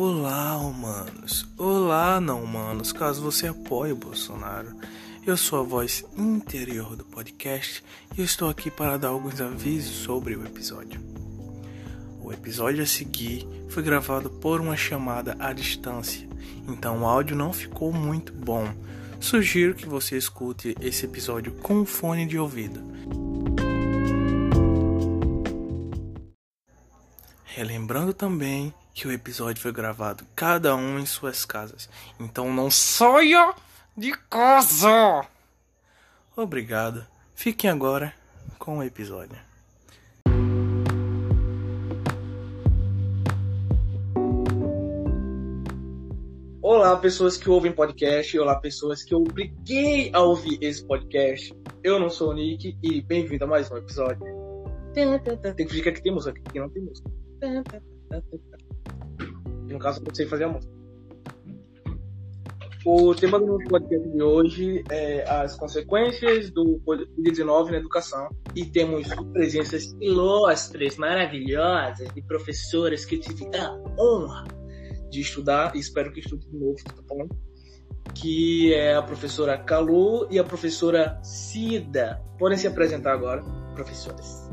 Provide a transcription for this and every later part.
Olá, humanos. Olá, não humanos. Caso você apoie o Bolsonaro, eu sou a voz interior do podcast e estou aqui para dar alguns avisos sobre o episódio. O episódio a seguir foi gravado por uma chamada à distância, então o áudio não ficou muito bom. Sugiro que você escute esse episódio com fone de ouvido. Relembrando também que o episódio foi gravado cada um em suas casas. Então não saia de casa! Obrigado. Fiquem agora com o episódio. Olá, pessoas que ouvem podcast. Olá, pessoas que eu obriguei a ouvir esse podcast. Eu não sou o Nick e bem-vindo a mais um episódio. Tem que fingir que aqui tem música, aqui não tem música. No caso, eu sei fazer a música. O tema do nosso podcast de hoje é as consequências do Covid-19 na educação. E temos presenças ilustres, maravilhosas, de professoras que eu tive a honra de estudar, e espero que estude de novo, tá bom? Que é a professora Calu e a professora Cida. Podem se apresentar agora, professores.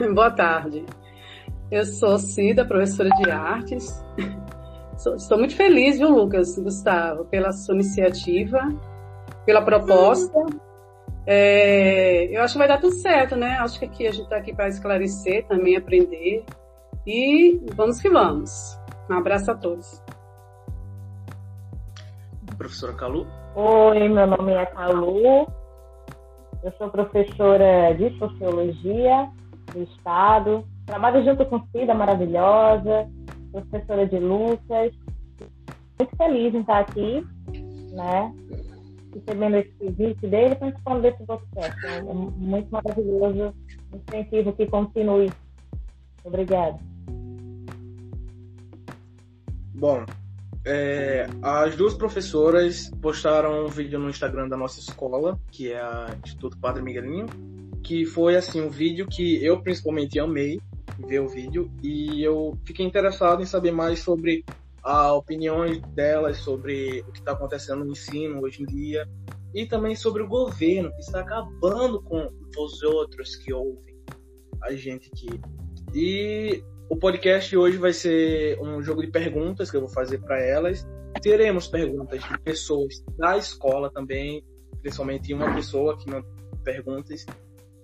Boa tarde. Eu sou Cida, professora de artes. Estou muito feliz, viu, Lucas, Gustavo, pela sua iniciativa, pela proposta. É, eu acho que vai dar tudo certo, né? Acho que aqui a gente está aqui para esclarecer, também aprender. E vamos que vamos. Um abraço a todos. Professora Calu. Oi, meu nome é Calu. Eu sou professora de Sociologia do Estado. Trabalho junto com Cida, maravilhosa, professora de Lucas. Muito feliz em estar aqui, né? Recebendo esse convite dele, participando desse podcast. É muito maravilhoso. Incentivo que continue. Obrigada. Bom, é, as duas professoras postaram um vídeo no Instagram da nossa escola, que é a Instituto Padre Miguelinho, que foi assim um vídeo que eu principalmente amei ver o vídeo e eu fiquei interessado em saber mais sobre a opiniões delas sobre o que está acontecendo no ensino hoje em dia e também sobre o governo que está acabando com os outros que ouvem a gente aqui. E o podcast hoje vai ser um jogo de perguntas que eu vou fazer para elas. Teremos perguntas de pessoas da escola também, principalmente uma pessoa que não perguntas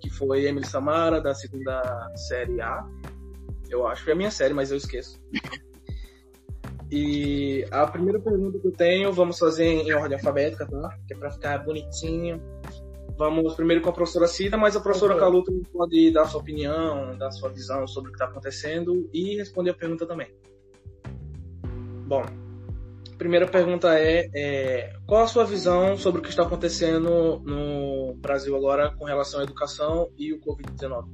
que foi Emily Samara, da segunda série A. Eu acho que é a minha série, mas eu esqueço. E a primeira pergunta que eu tenho, vamos fazer em ordem alfabética, tá? Que é pra ficar bonitinho. Vamos primeiro com a professora Cida, mas a professora okay. Calu também pode dar sua opinião, dar sua visão sobre o que está acontecendo e responder a pergunta também. Bom, primeira pergunta é, é, qual a sua visão sobre o que está acontecendo no Brasil agora com relação à educação e o Covid-19?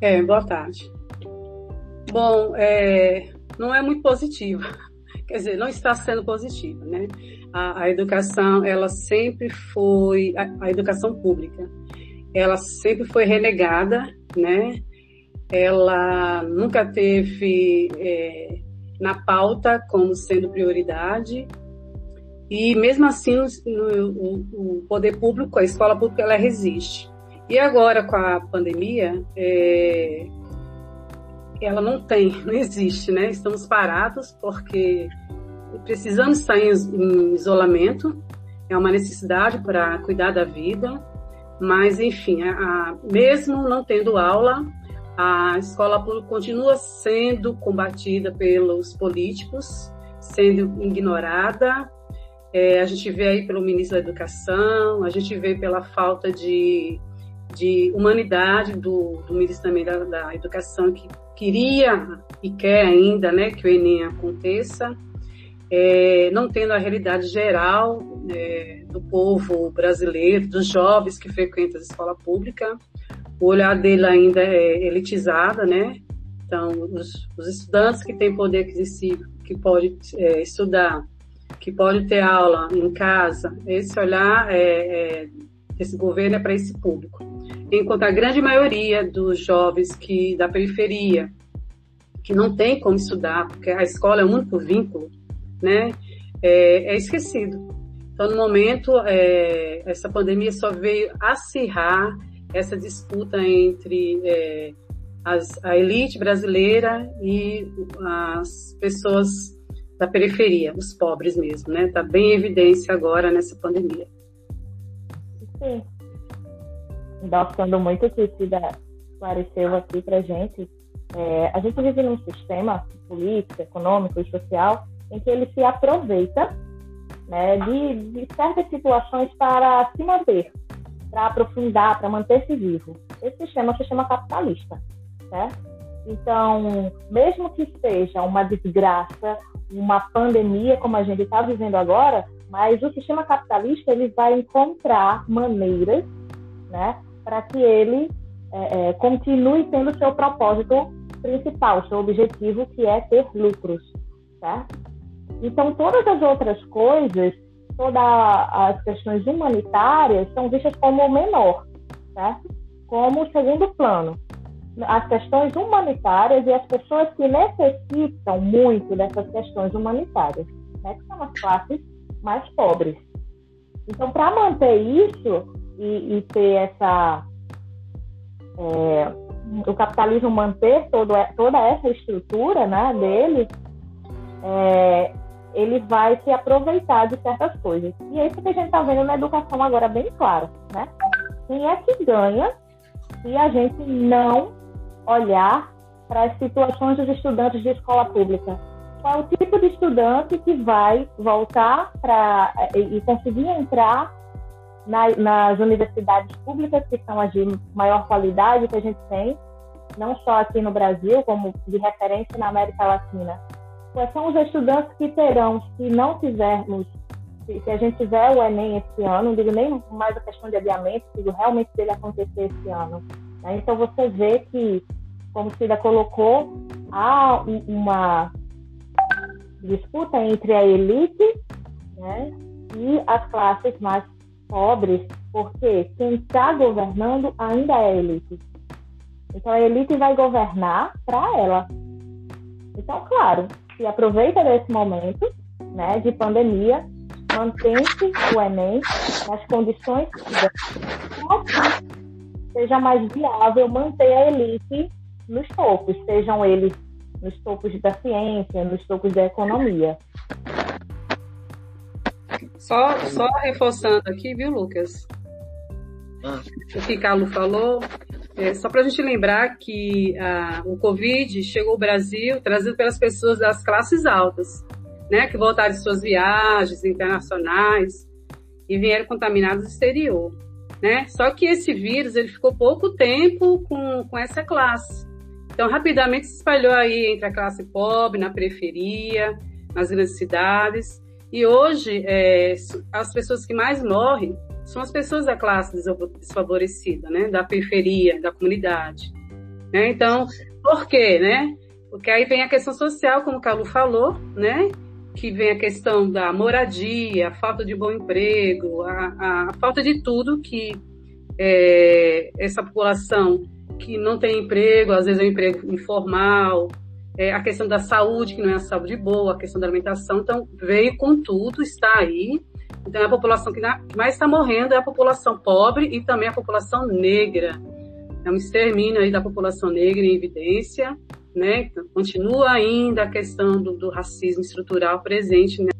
É, boa tarde. Bom, é, não é muito positiva. Quer dizer, não está sendo positiva, né? A, a educação, ela sempre foi, a, a educação pública, ela sempre foi renegada, né? Ela nunca teve é, na pauta como sendo prioridade. E mesmo assim, no, o, o, poder público, a escola pública, ela resiste. E agora, com a pandemia, é, ela não tem, não existe, né? Estamos parados porque precisamos estar em, em isolamento, é uma necessidade para cuidar da vida, mas enfim, a, a, mesmo não tendo aula, a escola pública continua sendo combatida pelos políticos, sendo ignorada. É, a gente vê aí pelo ministro da Educação, a gente vê pela falta de, de humanidade do, do ministro também da, da Educação, que queria e quer ainda né, que o Enem aconteça, é, não tendo a realidade geral é, do povo brasileiro, dos jovens que frequentam a escola pública o olhar dele ainda é elitizado, né? Então, os, os estudantes que têm poder aquisitivo, que pode é, estudar, que pode ter aula em casa, esse olhar é, é esse governo é para esse público. Enquanto a grande maioria dos jovens que da periferia, que não tem como estudar, porque a escola é o único vínculo, né, é, é esquecido. Então, no momento, é, essa pandemia só veio acirrar essa disputa entre é, as, a elite brasileira e as pessoas da periferia, os pobres mesmo, né? Está bem em evidência agora nessa pandemia. Sim. Gostando muito que Cida esclareceu aqui para gente, é, a gente vive num sistema político, econômico e social em que ele se aproveita né, de, de certas situações para se manter, para aprofundar, para manter-se vivo. Esse sistema um sistema capitalista, certo? Então, mesmo que seja uma desgraça, uma pandemia como a gente está vivendo agora, mas o sistema capitalista ele vai encontrar maneiras, né, para que ele é, é, continue tendo seu propósito principal, seu objetivo que é ter lucros, certo? Então, todas as outras coisas, todas as questões humanitárias são vistas como menor, certo? Como segundo plano. As questões humanitárias e as pessoas que necessitam muito dessas questões humanitárias, né? que são as classes mais pobres. Então, para manter isso e, e ter essa. É, o capitalismo manter todo, toda essa estrutura né, dele, é, ele vai se aproveitar de certas coisas. E é isso que a gente está vendo na educação agora bem claro, né? Quem é que ganha se a gente não olhar para as situações dos estudantes de escola pública? Qual é o tipo de estudante que vai voltar para e conseguir entrar na, nas universidades públicas, que são as de maior qualidade que a gente tem, não só aqui no Brasil, como de referência na América Latina? Quais são os estudantes que terão, se não tivermos, se, a gente tiver o Enem esse ano, não digo nem mais a questão de adiamento, digo realmente dele acontecer esse ano. Né? Então você vê que, como Cida colocou, há uma disputa entre a elite né, e as classes mais pobres, porque quem está governando ainda é a elite. Então a elite vai governar para ela. Então, claro, se aproveita desse momento né, de pandemia, mantém-se o Enem nas condições que seja mais viável manter a elite nos topos, sejam eles nos topos da ciência, nos topos da economia. Só, só reforçando aqui, viu, Lucas? Ah. O que Carlos falou, é, só para a gente lembrar que ah, o Covid chegou ao Brasil trazido pelas pessoas das classes altas, né, que voltaram de suas viagens internacionais e vieram contaminados do exterior. Né? Só que esse vírus ele ficou pouco tempo com, com essa classe. Então, rapidamente se espalhou aí entre a classe pobre, na periferia, nas grandes cidades. E hoje, é, as pessoas que mais morrem são as pessoas da classe desfavorecida, né? Da periferia, da comunidade. Né? Então, por quê, né? Porque aí vem a questão social, como o Calu falou, né? Que vem a questão da moradia, a falta de bom emprego, a, a falta de tudo que é, essa população que não tem emprego, às vezes é um emprego informal, é, a questão da saúde, que não é a saúde boa, a questão da alimentação, então veio com tudo, está aí, então, a população que mais está morrendo é a população pobre e também a população negra. É um extermínio aí da população negra em evidência, né? Então, continua ainda a questão do, do racismo estrutural presente. Né?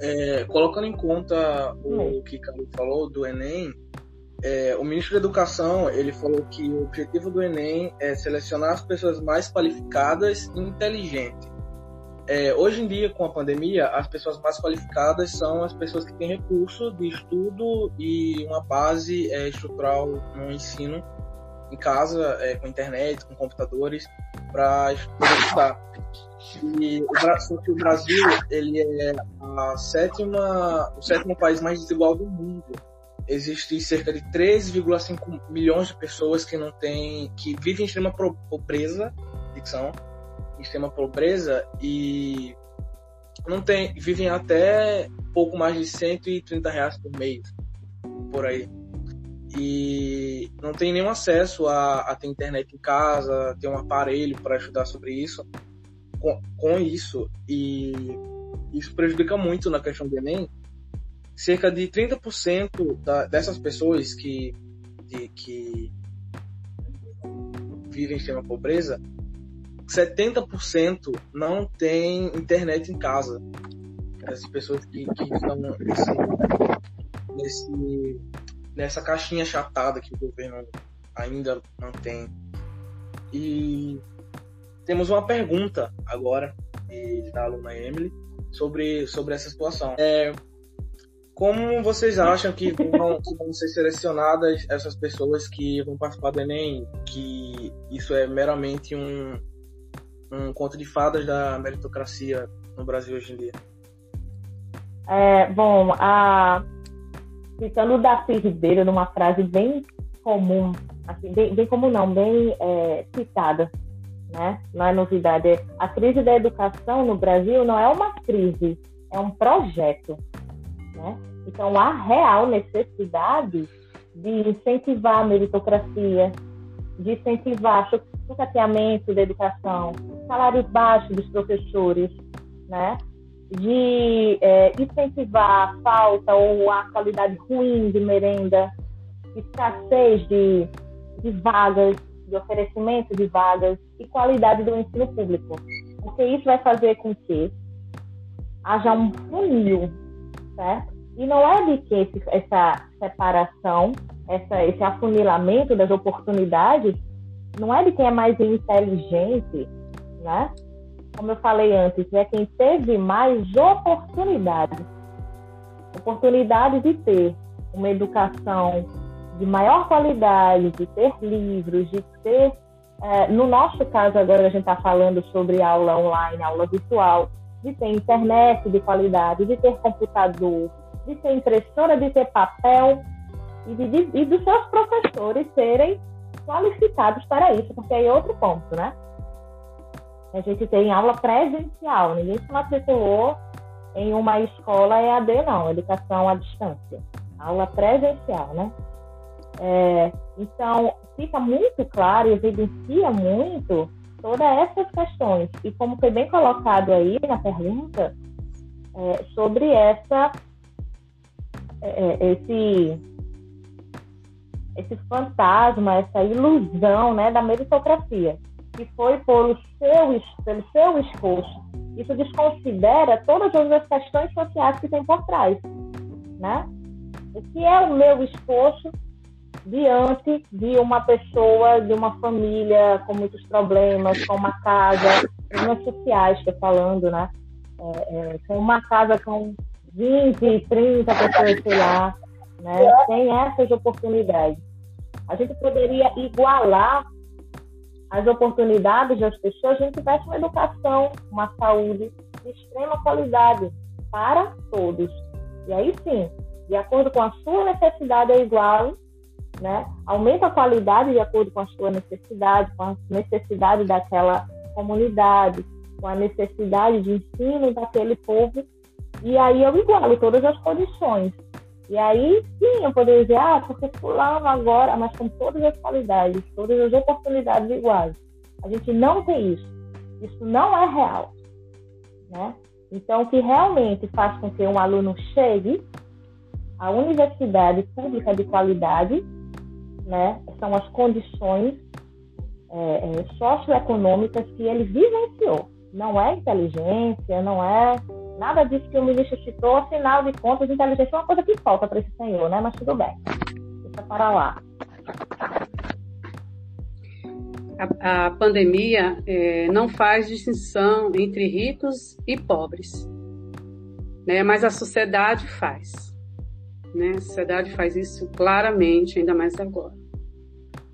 É, colocando em conta o que Carlos falou do Enem, é, o ministro da Educação ele falou que o objetivo do Enem é selecionar as pessoas mais qualificadas e inteligentes é, hoje em dia, com a pandemia, as pessoas mais qualificadas são as pessoas que têm recurso de estudo e uma base é, estrutural no ensino em casa, é, com internet, com computadores, para estudar. E o, que Brasil ele é a sétima, o sétimo país mais desigual do mundo. Existe cerca de 3,5 milhões de pessoas que não têm, que vivem em extrema pobreza, ficção, extrema pobreza e não tem, vivem até pouco mais de 130 reais por mês, por aí. e não tem nenhum acesso a, a ter internet em casa, ter um aparelho para ajudar sobre isso, com, com isso, e isso prejudica muito na questão do Enem. Cerca de 30% da, dessas pessoas que, de, que vivem em extrema pobreza, 70% não tem internet em casa. Essas pessoas que, que estão nesse, nesse nessa caixinha chatada que o governo ainda mantém. E temos uma pergunta agora da aluna Emily sobre, sobre essa situação. É, como vocês acham que vão, que vão ser selecionadas essas pessoas que vão participar do Enem? Que isso é meramente um, um conto de fadas da meritocracia no Brasil hoje em dia? É, bom, a, citando o Darcy Ribeiro numa frase bem comum, assim, bem, bem comum não, bem é, citada, né? Não é novidade. A crise da educação no Brasil não é uma crise, é um projeto, né? Então há real necessidade de incentivar a meritocracia, de incentivar o sucateamento da educação, salários baixos dos professores, né? de é, incentivar a falta ou a qualidade ruim de merenda, escassez de, de vagas, de oferecimento de vagas e qualidade do ensino público. Porque isso vai fazer com que haja um funil, certo? E não é de que esse, essa separação, essa, esse afunilamento das oportunidades, não é de quem é mais inteligente, né? como eu falei antes, é quem teve mais oportunidades. Oportunidade de ter uma educação de maior qualidade, de ter livros, de ter. É, no nosso caso, agora a gente está falando sobre aula online, aula virtual, de ter internet de qualidade, de ter computador, de ter impressora, de ter papel e, de, e dos seus professores serem qualificados para isso, porque aí é outro ponto, né? A gente tem aula presencial, ninguém se matriculou em uma escola EAD, não, educação à distância. Aula presencial, né? É, então, fica muito claro evidencia muito todas essas questões. E como foi bem colocado aí na pergunta, é, sobre essa, é, é esse, esse fantasma, essa ilusão né, da meritocracia que foi pelo seu, pelo seu esforço. Isso desconsidera todas as questões sociais que tem por trás, né? O que é o meu esforço diante de uma pessoa, de uma família com muitos problemas, com uma casa, problemas sociais, estou falando, né? É, é, com uma casa com 20, 30 pessoas, sei lá, né? Tem essas oportunidades. A gente poderia igualar as oportunidades das pessoas, a gente tivesse uma educação, uma saúde de extrema qualidade para todos. E aí sim, de acordo com a sua necessidade é igual, né? Aumenta a qualidade de acordo com a sua necessidade, com a necessidade daquela comunidade, com a necessidade de ensino daquele povo. E aí eu igualo todas as condições. E aí, sim, eu poderia dizer, ah, porque fulano agora, mas com todas as qualidades, todas as oportunidades iguais. A gente não tem isso. Isso não é real. Né? Então, o que realmente faz com que um aluno chegue à universidade pública de qualidade né, são as condições é, é, socioeconômicas que ele vivenciou. Não é inteligência, não é Nada disso que o ministro citou, afinal de contas, inteligência é uma coisa que falta para esse senhor, né? Mas tudo bem. Deixa para lá. A, a pandemia é, não faz distinção entre ricos e pobres, né? Mas a sociedade faz, né? A sociedade faz isso claramente, ainda mais agora,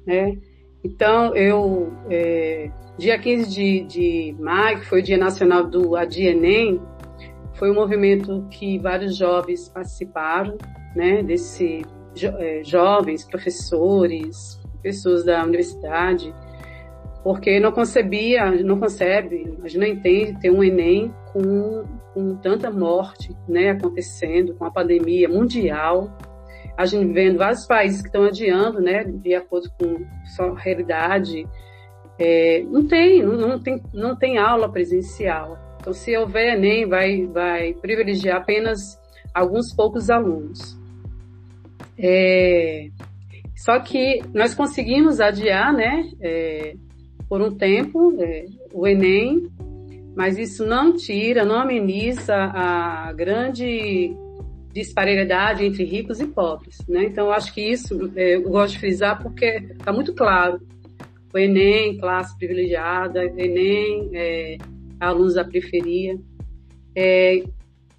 né? Então, eu, é, dia 15 de, de maio, que foi o Dia Nacional do Adienem, foi um movimento que vários jovens participaram, né, desse jo, é, jovens, professores, pessoas da universidade, porque não concebia, não concebe, a gente não entende ter um Enem com, com tanta morte, né, acontecendo, com a pandemia mundial, a gente vendo vários países que estão adiando, né, de acordo com sua realidade, é, não tem, não, não, tem, não tem aula presencial. Então, se houver Enem, vai, vai privilegiar apenas alguns poucos alunos. É, só que nós conseguimos adiar, né, é, por um tempo, é, o Enem, mas isso não tira, não ameniza a grande disparidade entre ricos e pobres, né? Então, acho que isso é, eu gosto de frisar porque está muito claro. O Enem, classe privilegiada, Enem, é, alunos da periferia. É,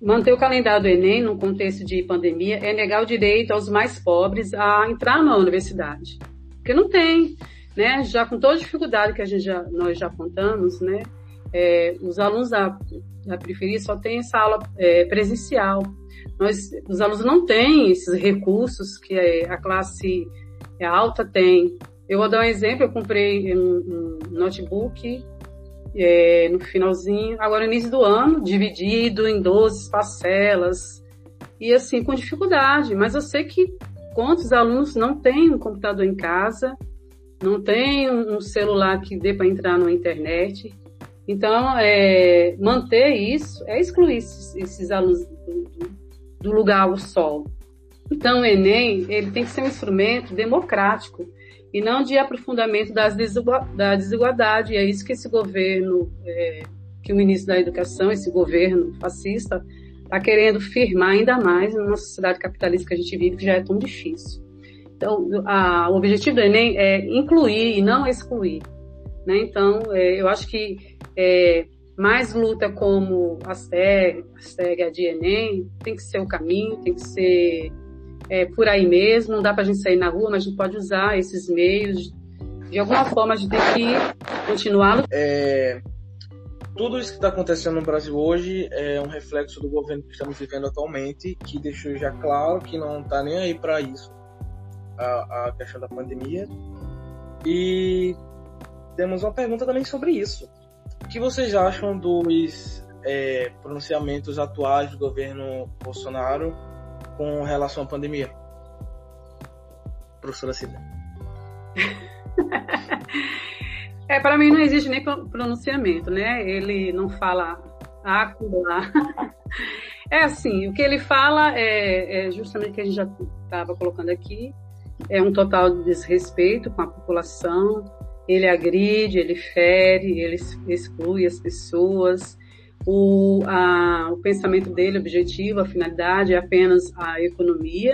manter o calendário do Enem num contexto de pandemia é negar o direito aos mais pobres a entrar na universidade. Porque não tem, né? Já com toda a dificuldade que a gente já, nós já apontamos, né? É, os alunos da, da periferia só têm essa aula é, presencial. Nós, os alunos não têm esses recursos que a classe alta tem. Eu vou dar um exemplo, eu comprei um, notebook é, no finalzinho, agora no início do ano, dividido em 12 parcelas, e assim, com dificuldade, mas eu sei que quantos alunos não têm um computador em casa, não tem um celular que dê para entrar na internet. Então, é, manter isso é excluir esses, alunos do, do, lugar ao sol. Então, o Enem ele tem que ser um instrumento democrático e não de aprofundamento das da desigualdade. E é isso que esse governo, é, que o ministro da Educação, esse governo fascista, está querendo firmar ainda mais numa sociedade capitalista que a gente vive, que já é tão difícil. Então, a, o objetivo do Enem é incluir e não excluir. Né? Então, é, eu acho que é, mais luta como a SEG, a SEG, a de Enem, tem que ser o caminho, tem que ser é, por aí mesmo, não dá para a gente sair na rua, mas a gente pode usar esses meios. De alguma forma, a gente tem que continuar. É, tudo isso que está acontecendo no Brasil hoje é um reflexo do governo que estamos vivendo atualmente, que deixou já claro que não está nem aí para isso, a, a questão da pandemia. E temos uma pergunta também sobre isso. O que vocês acham dos é, pronunciamentos atuais do governo Bolsonaro com relação à pandemia? Professora Cida. é, para mim não existe nem pronunciamento, né? Ele não fala lá. É assim, o que ele fala é, é justamente o que a gente já estava colocando aqui, é um total de desrespeito com a população, ele agride, ele fere, ele exclui as pessoas, o, a, o pensamento dele, o objetivo, a finalidade é apenas a economia.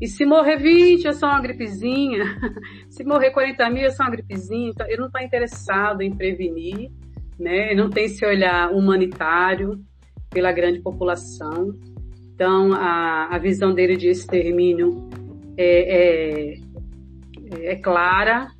E se morrer 20 é só uma gripezinha, se morrer 40 mil é só uma gripezinha, então ele não está interessado em prevenir, né? ele não tem esse olhar humanitário pela grande população. Então, a, a visão dele de extermínio é, é, é clara,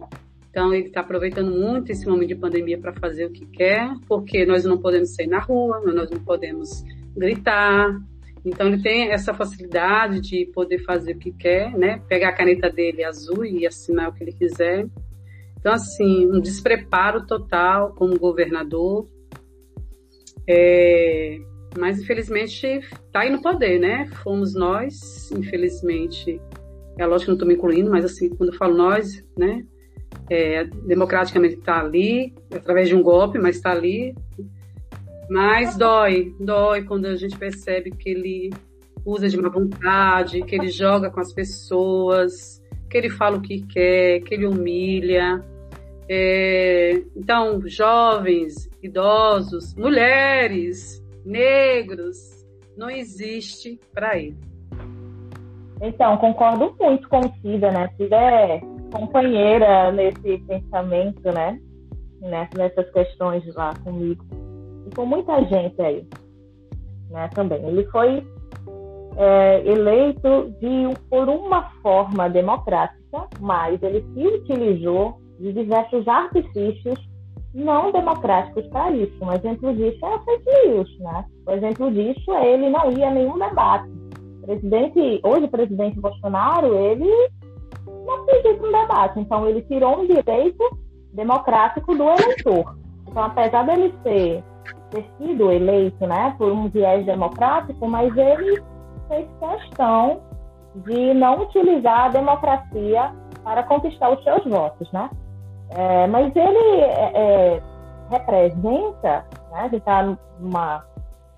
então, ele está aproveitando muito esse momento de pandemia para fazer o que quer, porque nós não podemos sair na rua, nós não podemos gritar. Então, ele tem essa facilidade de poder fazer o que quer, né? Pegar a caneta dele azul e assinar o que ele quiser. Então, assim, um despreparo total como governador. É, mas, infelizmente, está aí no poder, né? Fomos nós, infelizmente. É lógico que não estou me incluindo, mas, assim, quando eu falo nós, né? É, democraticamente está ali, através de um golpe, mas está ali. Mas dói, dói quando a gente percebe que ele usa de má vontade, que ele joga com as pessoas, que ele fala o que quer, que ele humilha. É, então, jovens, idosos, mulheres, negros, não existe para ele. Então, concordo muito com o Cida, né? Cida é companheira nesse pensamento, né? Nessas questões lá comigo. E com muita gente aí, né? Também. Ele foi é, eleito de, por uma forma democrática, mas ele se utilizou de diversos artifícios não democráticos para isso. Um exemplo disso é a fake news, né? O exemplo disso é ele não ir a nenhum debate. O presidente, hoje o presidente Bolsonaro, ele não existe um debate. Então, ele tirou um direito democrático do eleitor. Então, apesar dele ser, ter sido eleito né, por um viés democrático, mas ele fez questão de não utilizar a democracia para conquistar os seus votos, né? É, mas ele é, é representa, né? Gente está numa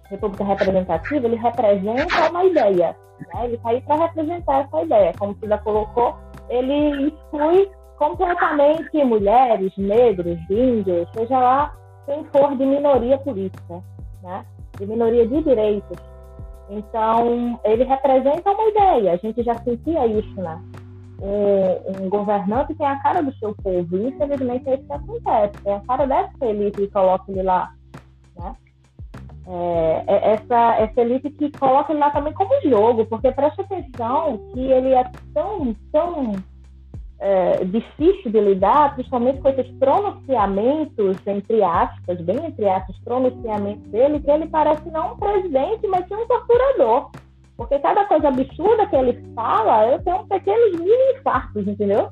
república representativa, ele representa uma ideia, né? Ele está aí para representar essa ideia, como o Cida colocou, ele exclui completamente mulheres, negros, índios, seja lá quem for de minoria política, né? de minoria de direitos. Então, ele representa uma ideia, a gente já sentia isso, né? Um, um, governante tem a cara do seu povo, e infelizmente é isso que acontece, tem a cara dessa elite que coloca ele lá, né? É, é essa, essa elite que coloca ele lá também como jogo, porque preste atenção que ele é tão, tão é, difícil de lidar, principalmente com esses pronunciamentos, entre aspas, bem entre aspas, pronunciamentos dele, que ele parece não um presidente, mas sim um torturador. Porque cada coisa absurda que ele fala, eu tenho pequenos mini infartos, entendeu?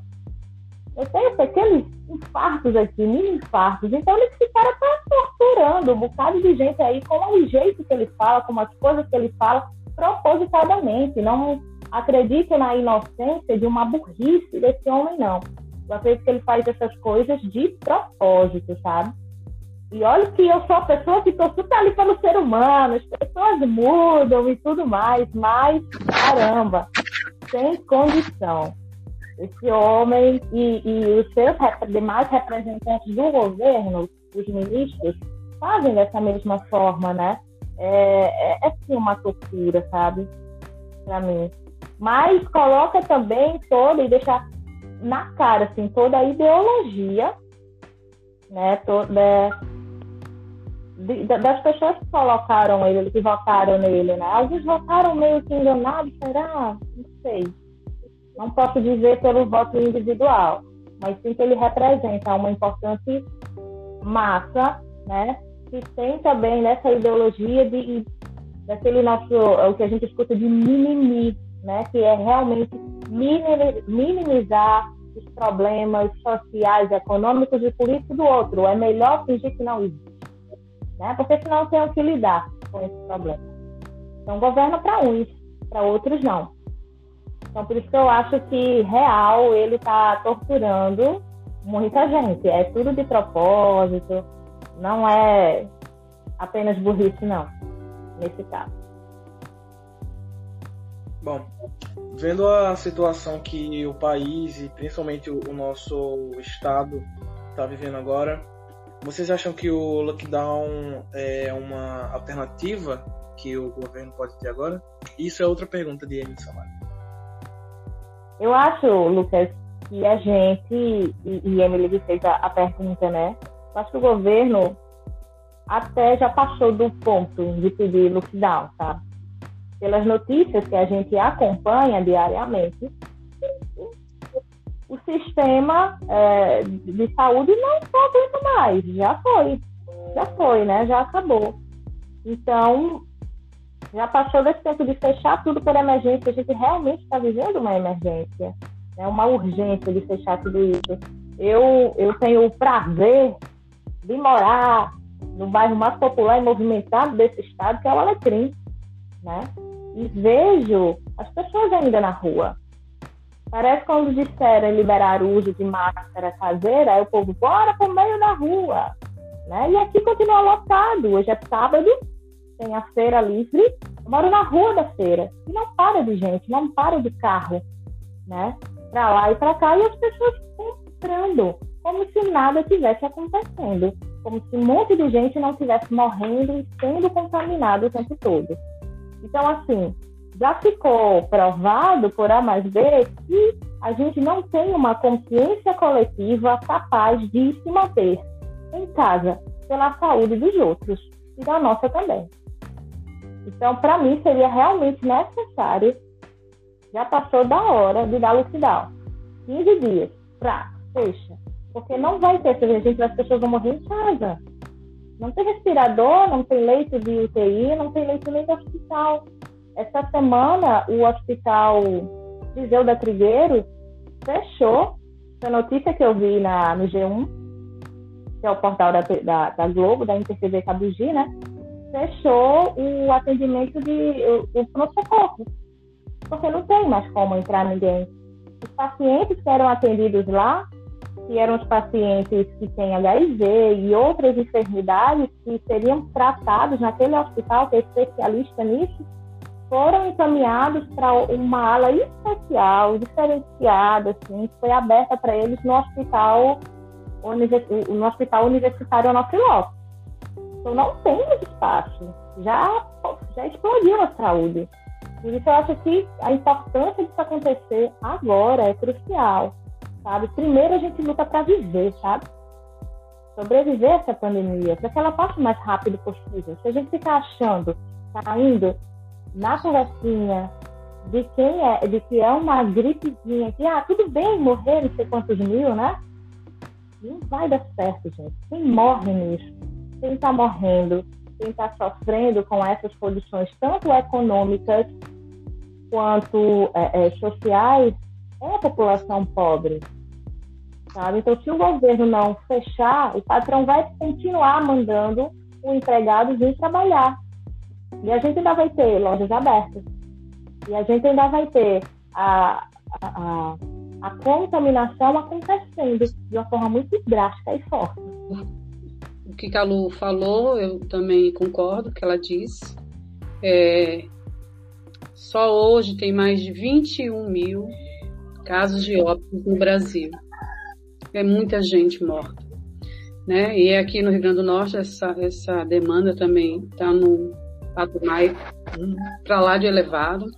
Eu tenho pequenos infartos aqui, mini infartos. Então, esse cara tá torturando um bocado de gente aí com o jeito que ele fala, com as coisas que ele fala, propositadamente. Não acredito na inocência de uma burrice desse homem, não. Eu acredito que ele faz essas coisas de propósito, sabe? E olha que eu sou a pessoa que estou super ali pelo ser humano, as pessoas mudam e tudo mais, mas, caramba, sem condição. Esse homem e, e os seus demais representantes do governo, os ministros, fazem dessa mesma forma, né? É, é, é sim uma tortura, sabe? Para mim. Mas coloca também toda e deixa na cara assim toda a ideologia né? Toda de, das pessoas que colocaram ele que votaram nele né? Alguns votaram meio que enganados será? Não sei não posso dizer pelo voto individual mas sim que ele representa uma importante massa né que tem também nessa ideologia de daquele nosso o que a gente escuta de mimimi né, que é realmente minimizar os problemas sociais, econômicos e políticos do outro. É melhor fingir que não existe, né? porque senão tem que lidar com esse problema. Então, governa para uns, para outros não. Então, por isso que eu acho que real ele está torturando muita gente. É tudo de propósito, não é apenas burrice, não, nesse caso. Bom, vendo a situação que o país e principalmente o nosso estado está vivendo agora, vocês acham que o lockdown é uma alternativa que o governo pode ter agora? Isso é outra pergunta de Emily Samário. Eu acho, Lucas, que a gente, e, e Emily fez a, a pergunta, né? Eu acho que o governo até já passou do ponto de pedir lockdown, tá? pelas notícias que a gente acompanha diariamente, o sistema é, de saúde não aguenta mais, já foi, já foi, né? Já acabou. Então, já passou desse tempo de fechar tudo por emergência, a gente realmente está vivendo uma emergência, né? uma urgência de fechar tudo isso. Eu, eu tenho o prazer de morar no bairro mais popular e movimentado desse estado, que é o Alecrim, né? e vejo as pessoas ainda na rua. Parece quando disseram liberar o uso de máscara caseira, aí o povo, bora pro meio da rua. Né? E aqui continua lotado. Hoje é sábado, tem a feira livre. Eu moro na rua da feira. E não para de gente, não para de carro. Né? Pra lá e pra cá. E as pessoas comprando, como se nada tivesse acontecendo. Como se um monte de gente não estivesse morrendo e sendo contaminado o tempo todo. Então, assim, já ficou provado por A mais B que a gente não tem uma consciência coletiva capaz de se manter em casa pela saúde dos outros e da nossa também. Então, para mim, seria realmente necessário, já passou da hora de dar lockdown. 15 dias, pra, fecha. Porque não vai ter, se gente, as pessoas vão morrer em casa. Não tem respirador, não tem leito de UTI, não tem leito nem de hospital. Essa semana, o hospital Viseu da Trigueiro fechou. Essa notícia que eu vi na, no G1, que é o portal da, da, da Globo, da InterTV Cabugi, né? Fechou o atendimento de o, o pronto-socorro. porque não tem mais como entrar ninguém. Os pacientes que eram atendidos lá, que eram os pacientes que têm HIV e outras enfermidades que seriam tratados naquele hospital, que é especialista nisso, foram encaminhados para uma ala especial, diferenciada, assim, que foi aberta para eles no hospital, no hospital universitário Onofre Então não tem mais espaço. Já, já explodiu a saúde. Por isso eu acho que a importância disso acontecer agora é crucial, sabe? Primeiro a gente luta para viver, sabe? Sobreviver essa pandemia, para que ela passe o mais rápido possível. Se a gente ficar achando, caindo na conversinha de quem é, de que é uma gripezinha, que ah, tudo bem morrer não sei quantos mil, né? Não vai dar certo, gente. Quem morre nisso? Quem está morrendo? Quem está sofrendo com essas condições, tanto econômicas quanto é, é, sociais é a população pobre. Sabe? Então, se o governo não fechar, o patrão vai continuar mandando o empregado vir trabalhar. E a gente ainda vai ter lojas abertas. E a gente ainda vai ter a, a, a, a contaminação acontecendo de uma forma muito drástica e forte. O que a Lu falou, eu também concordo que ela disse. É, só hoje tem mais de 21 mil casos de óbitos no Brasil. É muita gente morta. Né? E aqui no Rio Grande do Norte, essa, essa demanda também está no patamar para lá de elevado.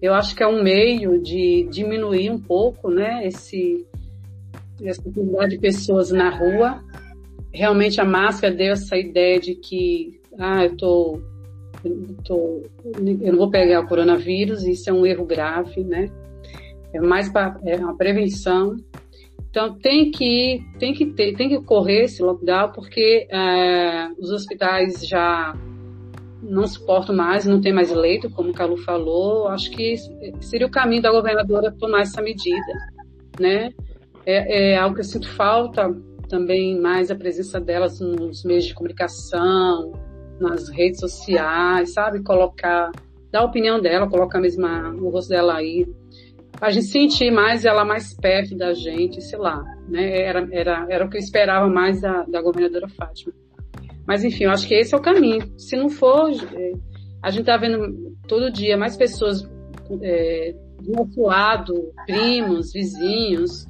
Eu acho que é um meio de diminuir um pouco né, esse, essa quantidade de pessoas na rua. Realmente a máscara deu essa ideia de que ah, eu estou tô, eu não vou pegar o coronavírus, isso é um erro grave, né? É mais para é uma prevenção. Então tem que tem que ter, tem que correr esse lockdown porque é, os hospitais já não suportam mais, não tem mais leito, como o Calu falou. Acho que seria o caminho da governadora tomar essa medida, né? É, é algo que eu sinto falta também mais a presença delas nos meios de comunicação, nas redes sociais, sabe? Colocar, dar a opinião dela, colocar mesmo o rosto dela aí. A gente sentir mais ela mais perto da gente, sei lá, né? Era, era, era o que eu esperava mais da, da governadora Fátima. Mas enfim, eu acho que esse é o caminho. Se não for, é, a gente tá vendo todo dia mais pessoas é, do nosso lado, primos, vizinhos,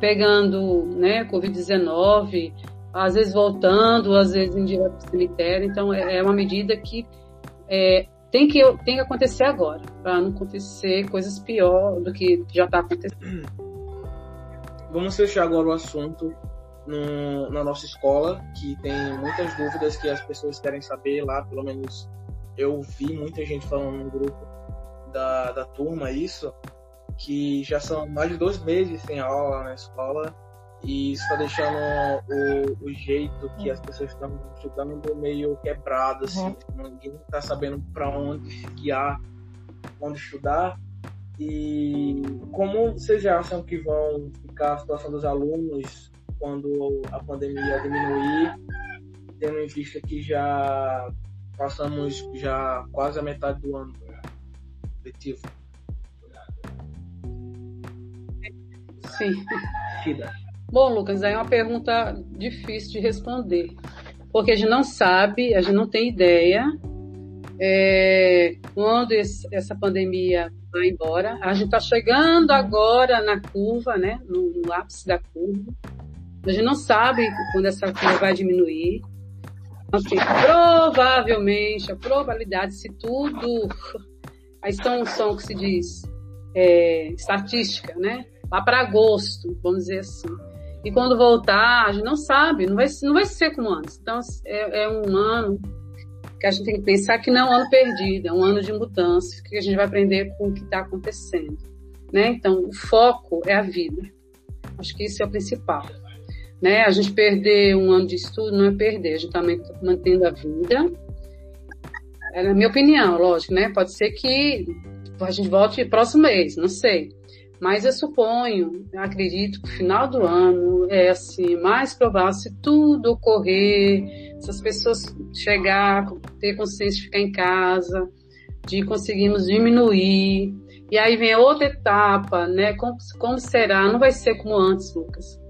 pegando, né, Covid-19, às vezes voltando, às vezes indo direto para o cemitério. Então, é, é uma medida que é, tem, que tem que acontecer agora, para não acontecer coisas pior do que já está acontecendo. Vamos fechar agora o assunto no, na nossa escola, que tem muitas dúvidas que as pessoas querem saber lá, pelo menos eu vi muita gente falando no grupo da, da turma isso, que já são mais de dois meses sem aula na escola e isso está deixando o, o, jeito que as pessoas estão estudando meio quebrado, assim. Uhum. Ninguém está sabendo para onde se guiar, onde estudar. E como vocês acham que vão ficar a situação dos alunos quando a pandemia diminuir, tendo em vista que já passamos já quase a metade do ano letivo? Sim. Bom, Lucas, aí é uma pergunta difícil de responder, porque a gente não sabe, a gente não tem ideia é, quando esse, essa pandemia vai embora. A gente está chegando agora na curva, né, no, no, ápice da curva. A gente não sabe quando essa curva vai diminuir. Então, assim, provavelmente, a probabilidade, se tudo. Aí são, são que se diz, é, estatística, né? Lá para agosto, vamos dizer assim. E quando voltar, a gente não sabe, não vai, não vai ser como antes. Então, é, é um ano que a gente tem que pensar que não é um ano perdido, é um ano de mudança, que a gente vai aprender com o que está acontecendo. Né? Então, o foco é a vida. Acho que isso é o principal. Né? A gente perder um ano de estudo não é perder, a gente está mantendo a vida. É na minha opinião, lógico, né? Pode ser que a gente volte próximo mês, não sei. Mas eu suponho, eu acredito que o final do ano é assim, mais provável se tudo ocorrer, se as pessoas chegar, ter consciência de ficar em casa, de conseguirmos diminuir. E aí vem outra etapa, né? Como, como será? Não vai ser como antes, Lucas.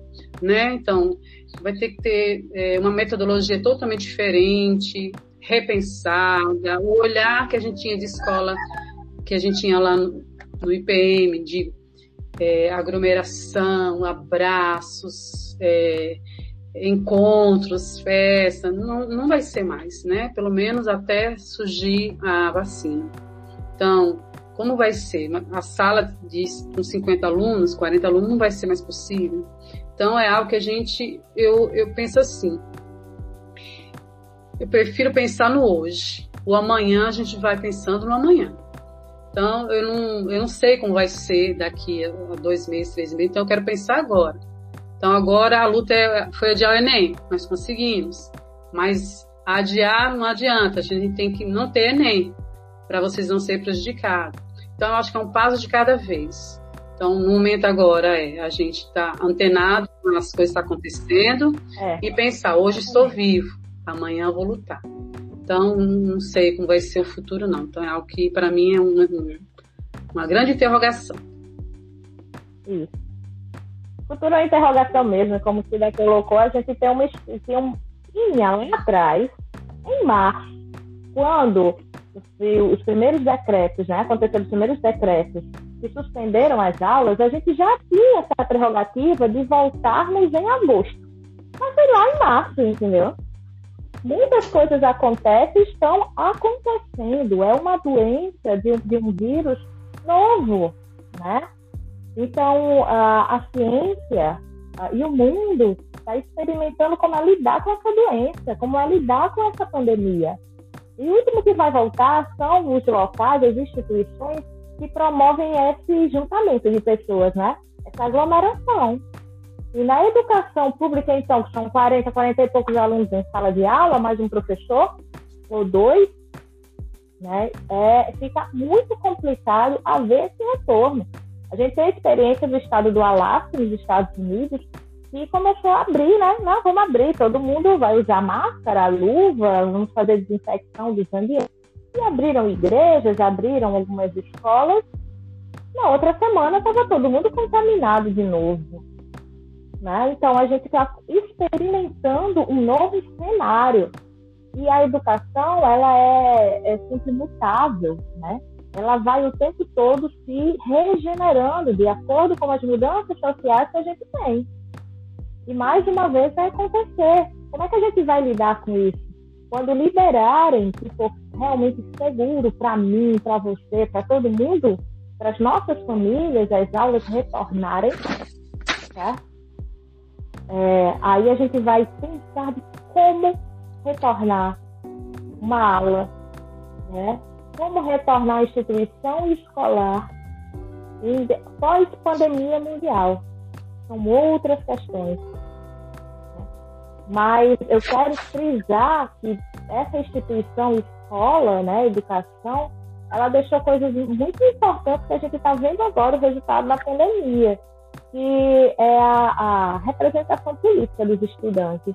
Né? Então, vai ter que ter é, uma metodologia totalmente diferente, repensada, o olhar que a gente tinha de escola, que a gente tinha lá no, no IPM, de é, aglomeração, abraços, é, encontros, festas, não, não vai ser mais, né? Pelo menos até surgir a vacina. Então, como vai ser? A sala de, com 50 alunos, 40 alunos, não vai ser mais possível. Então, é algo que a gente, eu, eu penso assim, eu prefiro pensar no hoje. O amanhã a gente vai pensando no amanhã. Então, eu não, eu não sei como vai ser daqui a dois meses, três meses, então eu quero pensar agora. Então, agora a luta é, foi adiar o Enem, nós conseguimos. Mas adiar não adianta, a gente tem que não ter Enem, para vocês não serem prejudicados. Então, eu acho que é um passo de cada vez. Então, no momento agora é a gente estar tá antenado com as coisas que estão tá acontecendo é. e pensar, hoje estou vivo, amanhã eu vou lutar. Então, não sei como vai ser o futuro, não. Então, é algo que, para mim, é uma, uma grande interrogação. Isso. Futuro é interrogação mesmo, como o Cida colocou, a gente tem uma tem um tinha lá atrás, em março, quando os, primeiros decretos, né, aconteceram os primeiros decretos que suspenderam as aulas, a gente já tinha essa prerrogativa de voltarmos em agosto. Mas foi lá em março, entendeu? Muitas coisas acontecem estão acontecendo. É uma doença de, de um vírus novo, né? Então, a, a ciência a, e o mundo está experimentando como é lidar com essa doença, como é lidar com essa pandemia. E o último que vai voltar são os locais, as instituições que promovem esse juntamento de pessoas, né? Essa aglomeração. E na educação pública, então, que são 40, 40 e poucos alunos em sala de aula, mais um professor ou dois, né, é, fica muito complicado haver esse retorno. A gente tem a experiência do estado do Alasca, nos Estados Unidos, que começou a abrir, né? Não, vamos abrir, todo mundo vai usar máscara, luva, vamos fazer desinfecção dos ambientes. E abriram igrejas, abriram algumas escolas. Na outra semana estava todo mundo contaminado de novo. Né? Então, a gente está experimentando um novo cenário. E a educação, ela é, é sempre mutável, né? Ela vai o tempo todo se regenerando de acordo com as mudanças sociais que a gente tem. E mais uma vez vai acontecer. Como é que a gente vai lidar com isso? Quando liberarem, que for realmente seguro para mim, para você, para todo mundo, para as nossas famílias, as aulas retornarem, tá? É, aí a gente vai pensar de como retornar uma aula, né? como retornar a instituição escolar pós-pandemia mundial. São outras questões. Mas eu quero frisar que essa instituição escola, né, educação, ela deixou coisas muito importantes que a gente está vendo agora o resultado da pandemia que é a, a representação política dos estudantes.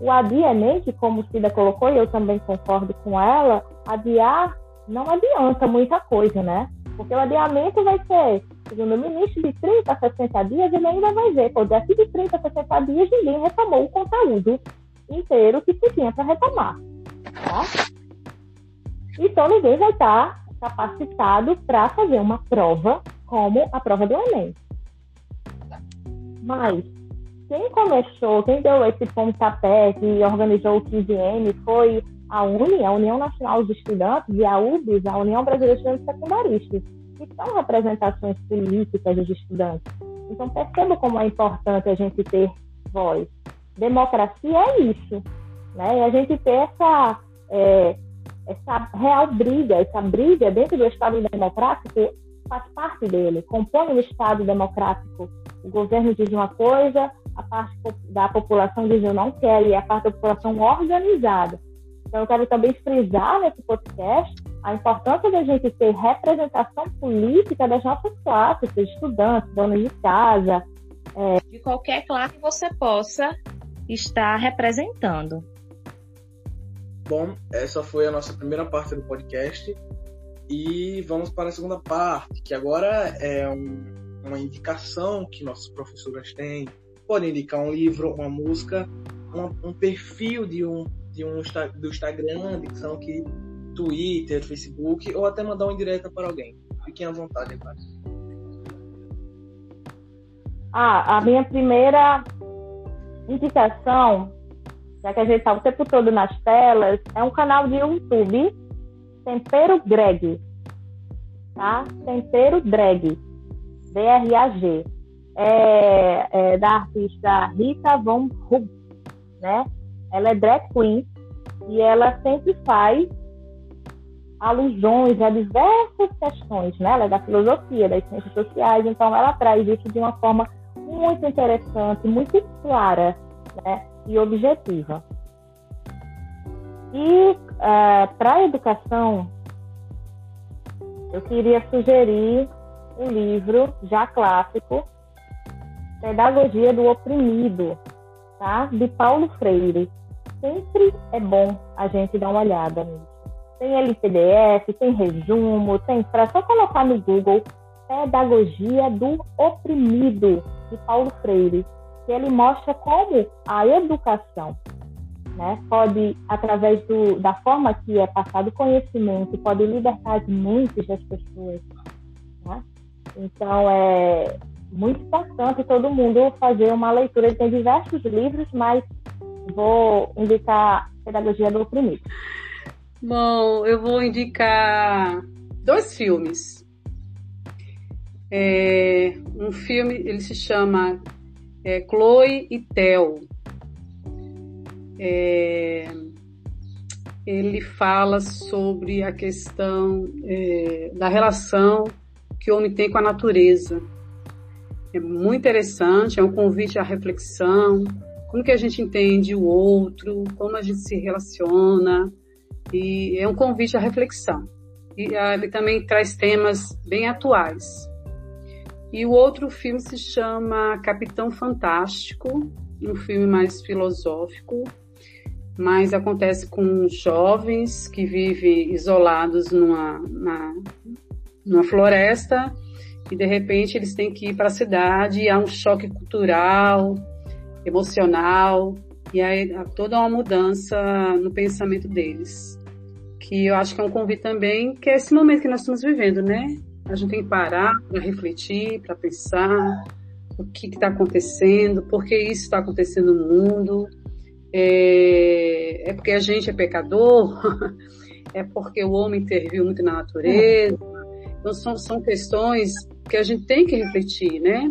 O adiamento, como Cida colocou, e eu também concordo com ela, adiar não adianta muita coisa, né? Porque o adiamento vai ser, segundo o ministro, de 30 a 60 dias, ele ainda vai ver, pô, daqui de 30 a 60 dias ninguém retomou o conteúdo inteiro que se tinha para retomar. Tá? Então ninguém vai estar capacitado para fazer uma prova como a prova do Enem. Mas quem começou, quem deu esse pontapé, que organizou o 15M foi a UNE, a União Nacional dos Estudantes, e a UBS, a União Brasileira de Estudantes Secundaristas, que são representações políticas dos estudantes. Então, perceba como é importante a gente ter voz. Democracia é isso, né? E a gente ter essa, é, essa real briga, essa briga dentro do Estado democrático faz parte dele, compõe o Estado democrático o governo diz uma coisa, a parte da população diz eu não quero, e a parte da população organizada. Então, eu quero também frisar nesse podcast a importância da gente ter representação política das nossas classes, seja estudantes, donos de casa. É... De qualquer classe que você possa estar representando. Bom, essa foi a nossa primeira parte do podcast. E vamos para a segunda parte, que agora é um, uma indicação que nossas professoras têm. Podem indicar um livro, uma música, um, um perfil de um, de um do Instagram, dicção aqui, Twitter, Facebook, ou até mandar uma indireta para alguém. Fiquem à vontade, agora. Ah, a minha primeira indicação, já que a gente está o tempo todo nas telas, é um canal de YouTube, Tempero Greg. Tá? Tempero Drag. D-R-A-G. É, é, da artista Rita Von Hunt, né? Ela é drag queen e ela sempre faz alusões a diversas questões, né? Ela é da filosofia, das ciências sociais, então ela traz isso de uma forma muito interessante, muito clara né, e objetiva. E uh, é, para a educação, eu queria sugerir um livro já clássico, Pedagogia do Oprimido, tá? de Paulo Freire. Sempre é bom a gente dar uma olhada nisso. Tem LPDF, tem resumo, tem para só colocar no Google Pedagogia do Oprimido, de Paulo Freire, que ele mostra como a educação né, pode, através do, da forma que é passado o conhecimento, pode libertar as mentes das pessoas. Né? Então, é muito importante todo mundo fazer uma leitura. Ele tem diversos livros, mas vou indicar Pedagogia do Oprimido. Bom, eu vou indicar dois filmes. É, um filme, ele se chama é, Chloe e Theo. É, ele fala sobre a questão é, da relação que o homem tem com a natureza. É muito interessante, é um convite à reflexão, como que a gente entende o outro, como a gente se relaciona, e é um convite à reflexão. E ah, ele também traz temas bem atuais. E o outro filme se chama Capitão Fantástico, um filme mais filosófico, mas acontece com jovens que vivem isolados numa, na, numa floresta e de repente eles têm que ir para a cidade e há um choque cultural, emocional e aí há toda uma mudança no pensamento deles. Que eu acho que é um convite também, que é esse momento que nós estamos vivendo, né? A gente tem que parar para refletir, para pensar o que está acontecendo, por que isso está acontecendo no mundo. É, é, porque a gente é pecador? é porque o homem interviu muito na natureza? Então, são, são questões que a gente tem que refletir, né?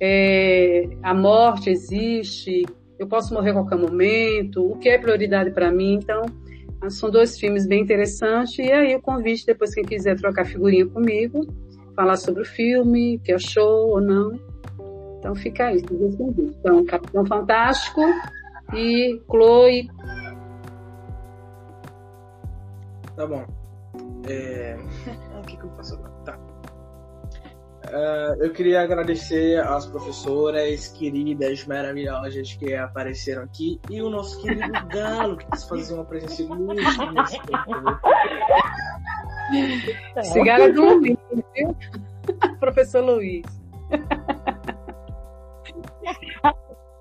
É, a morte existe, eu posso morrer a qualquer momento, o que é prioridade para mim? Então, são dois filmes bem interessantes. E aí o convite, depois quem quiser trocar figurinha comigo, falar sobre o filme, que achou ou não. Então fica aí. Então, Capitão Fantástico e Chloe. Tá bom. É... o que, que eu faço agora? Tá. Uh, eu queria agradecer às professoras queridas, maravilhosas que apareceram aqui e o nosso querido Galo, que quis fazer uma presença ilustre nesse tempo. Esse Galo é do Luiz, viu? Professor Luiz.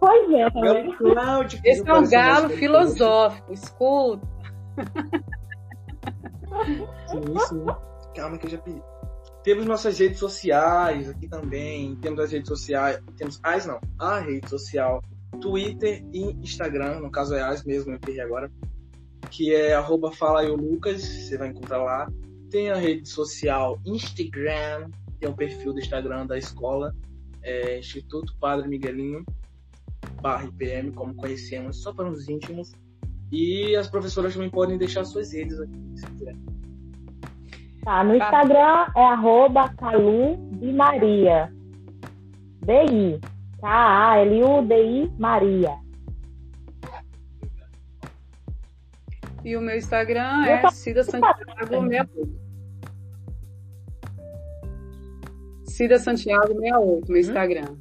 Pois é, também. Cláudio, Esse é um galo filosófico, escuta. Sim, sim. Calma que eu já pedi. Temos nossas redes sociais aqui também. Temos as redes sociais. Temos as não. A rede social Twitter e Instagram. No caso é as mesmo, eu perdi agora. Que é arroba Fala Eu Lucas. Você vai encontrar lá. Tem a rede social Instagram. Tem o perfil do Instagram da escola. É Instituto Padre Miguelinho. Barra IPM, como conhecemos, só para os íntimos. E as professoras também podem deixar suas redes aqui, se quiser. Tá, no Instagram é arroba Calu de Maria. D-I. K-A-L-U-D-I Maria. E o meu Instagram é Cida Santiago 68. Cida Santiago 68, meu Instagram.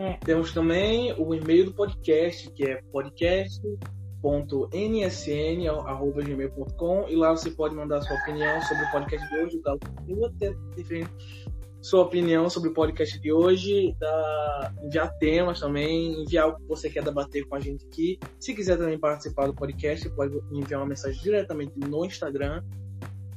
É. Temos também o e-mail do podcast, que é podcast lucas.nsn.gmail.com e lá você pode mandar sua opinião sobre o podcast de hoje. Eu até diferente sua opinião sobre o podcast de hoje, da, enviar temas também, enviar o que você quer debater com a gente aqui. Se quiser também participar do podcast, pode enviar uma mensagem diretamente no Instagram.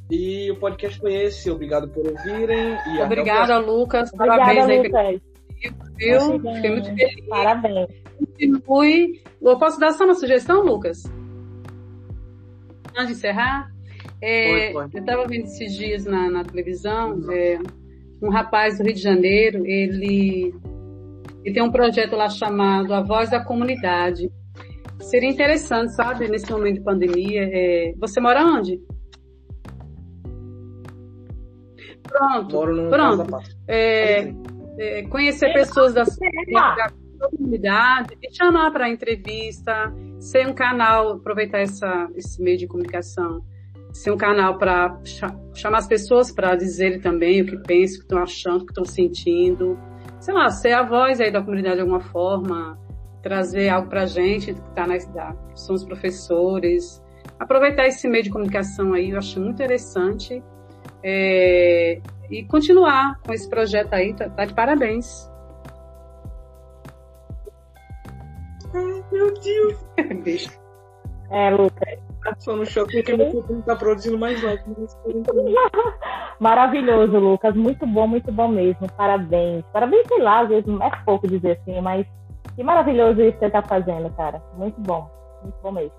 E o podcast foi esse. Obrigado por ouvirem. E Obrigada, Lucas. Obrigada, Parabéns Lucas. Aí viu? Fiquei muito feliz. Parabéns. Continue. Eu posso dar só uma sugestão, Lucas? Antes de encerrar? É, Pode, pode. Eu estava vendo esses dias na, na televisão, é, um rapaz do Rio de Janeiro, ele, ele tem um projeto lá chamado A Voz da Comunidade. Seria interessante, sabe, nesse momento de pandemia. é, você mora onde? Pronto, Moro no Pronto. É, é, conhecer pessoas da, da comunidade e chamar para entrevista, ser um canal, aproveitar essa, esse meio de comunicação, ser um canal para chamar as pessoas para dizerem também o que pensam, o que estão achando, o que estão sentindo. Sei lá, ser a voz aí da comunidade de alguma forma, trazer algo para a gente que está na cidade, que somos professores. Aproveitar esse meio de comunicação aí, eu acho muito interessante. É, e continuar com esse projeto aí, tá, tá de parabéns. Meu Deus, Beijo. É, Lucas. só no choque porque meu futuro tá produzindo mais likes. mas por enquanto- Maravilhoso, Lucas. Muito bom, muito bom mesmo. Parabéns. Parabéns, sei lá, às vezes é pouco dizer assim, mas que maravilhoso isso que você tá fazendo, cara. Muito bom. Muito bom mesmo.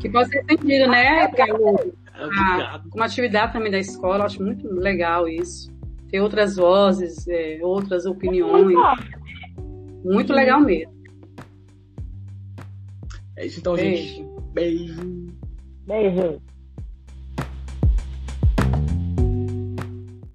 Que possa ser sentido, né, Carol? Obrigado. Uma atividade também da escola, eu acho muito legal isso. Ter outras vozes, é, outras opiniões. Muito legal mesmo. É isso então, Beijo. gente. Beijo. Beijo.